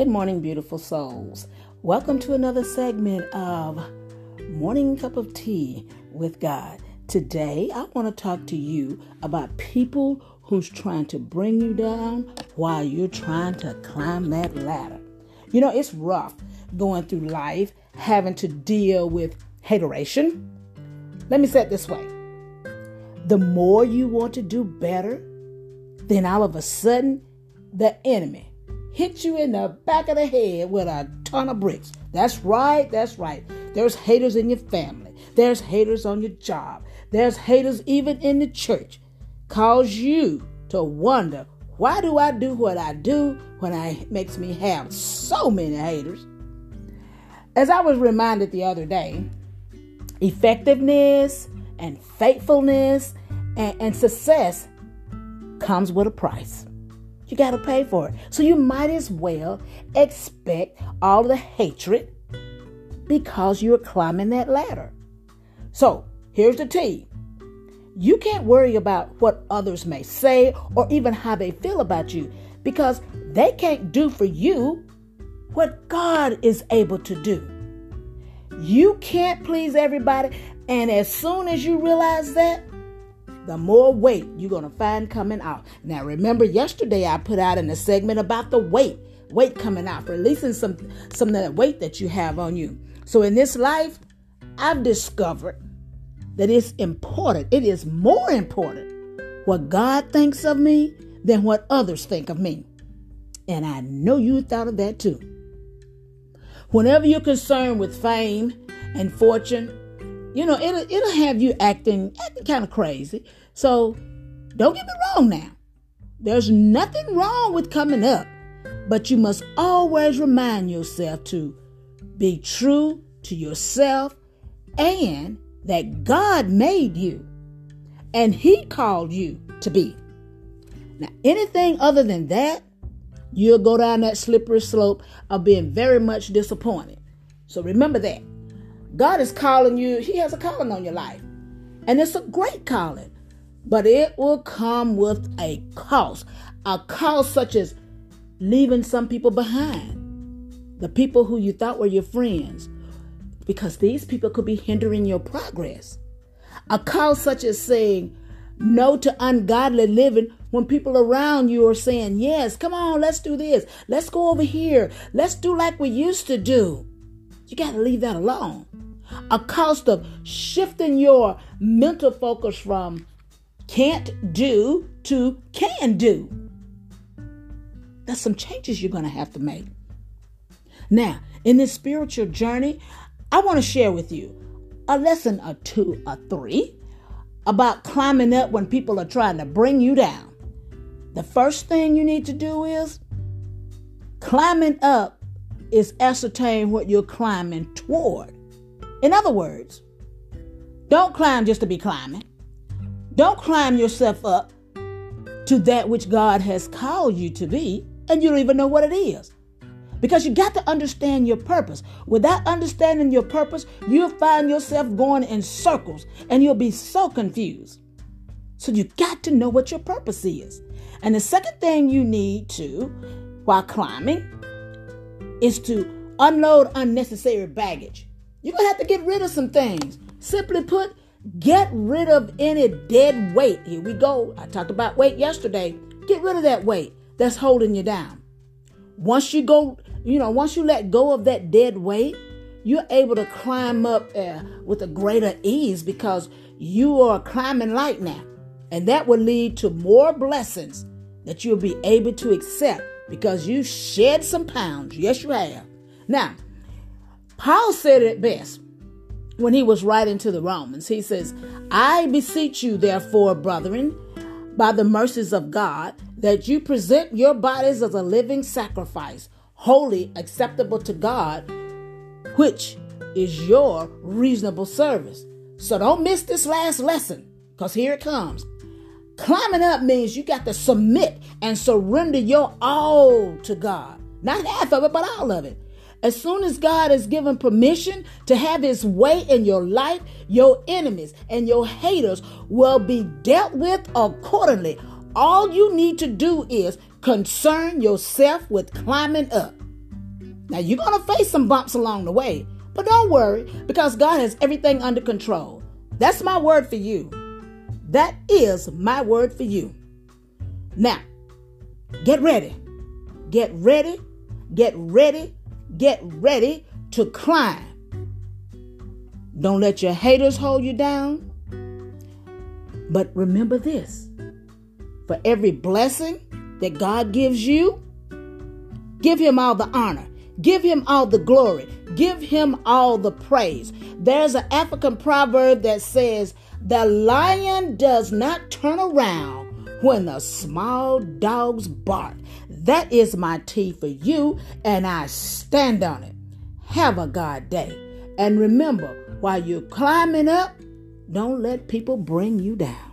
Good morning, beautiful souls. Welcome to another segment of Morning Cup of Tea with God. Today, I want to talk to you about people who's trying to bring you down while you're trying to climb that ladder. You know, it's rough going through life having to deal with hateration. Let me say it this way the more you want to do better, then all of a sudden, the enemy hits you in the back of the head with a ton of bricks. That's right, that's right. There's haters in your family, there's haters on your job, there's haters even in the church. Cause you to wonder why do I do what I do when I makes me have so many haters? As I was reminded the other day, effectiveness and faithfulness and, and success comes with a price. You got to pay for it. So you might as well expect all the hatred because you're climbing that ladder. So here's the T you can't worry about what others may say or even how they feel about you because they can't do for you what God is able to do. You can't please everybody, and as soon as you realize that, the more weight you're going to find coming out. Now, remember, yesterday I put out in a segment about the weight, weight coming out, releasing some, some of that weight that you have on you. So, in this life, I've discovered that it's important, it is more important what God thinks of me than what others think of me. And I know you thought of that too. Whenever you're concerned with fame and fortune, you know, it'll, it'll have you acting, acting kind of crazy. So don't get me wrong now. There's nothing wrong with coming up, but you must always remind yourself to be true to yourself and that God made you and He called you to be. Now, anything other than that, you'll go down that slippery slope of being very much disappointed. So remember that. God is calling you, He has a calling on your life. And it's a great calling, but it will come with a cost. A cost such as leaving some people behind. The people who you thought were your friends, because these people could be hindering your progress. A cost such as saying no to ungodly living when people around you are saying, Yes, come on, let's do this. Let's go over here. Let's do like we used to do. You got to leave that alone a cost of shifting your mental focus from can't do to can do. That's some changes you're going to have to make. Now, in this spiritual journey, I want to share with you a lesson or two or three about climbing up when people are trying to bring you down. The first thing you need to do is climbing up is ascertain what you're climbing toward. In other words, don't climb just to be climbing. Don't climb yourself up to that which God has called you to be, and you don't even know what it is. Because you got to understand your purpose. Without understanding your purpose, you'll find yourself going in circles and you'll be so confused. So you got to know what your purpose is. And the second thing you need to, while climbing, is to unload unnecessary baggage. You're going to have to get rid of some things. Simply put, get rid of any dead weight. Here we go. I talked about weight yesterday. Get rid of that weight that's holding you down. Once you go, you know, once you let go of that dead weight, you're able to climb up uh, with a greater ease because you are climbing light now. And that will lead to more blessings that you'll be able to accept because you shed some pounds. Yes, you have. Now, Paul said it best when he was writing to the Romans. He says, I beseech you, therefore, brethren, by the mercies of God, that you present your bodies as a living sacrifice, holy, acceptable to God, which is your reasonable service. So don't miss this last lesson, because here it comes. Climbing up means you got to submit and surrender your all to God. Not half of it, but all of it. As soon as God has given permission to have his way in your life, your enemies and your haters will be dealt with accordingly. All you need to do is concern yourself with climbing up. Now, you're going to face some bumps along the way, but don't worry because God has everything under control. That's my word for you. That is my word for you. Now, get ready. Get ready. Get ready. Get ready to climb. Don't let your haters hold you down. But remember this for every blessing that God gives you, give Him all the honor, give Him all the glory, give Him all the praise. There's an African proverb that says, The lion does not turn around when the small dogs bark. That is my tea for you, and I stand on it. Have a God day. And remember, while you're climbing up, don't let people bring you down.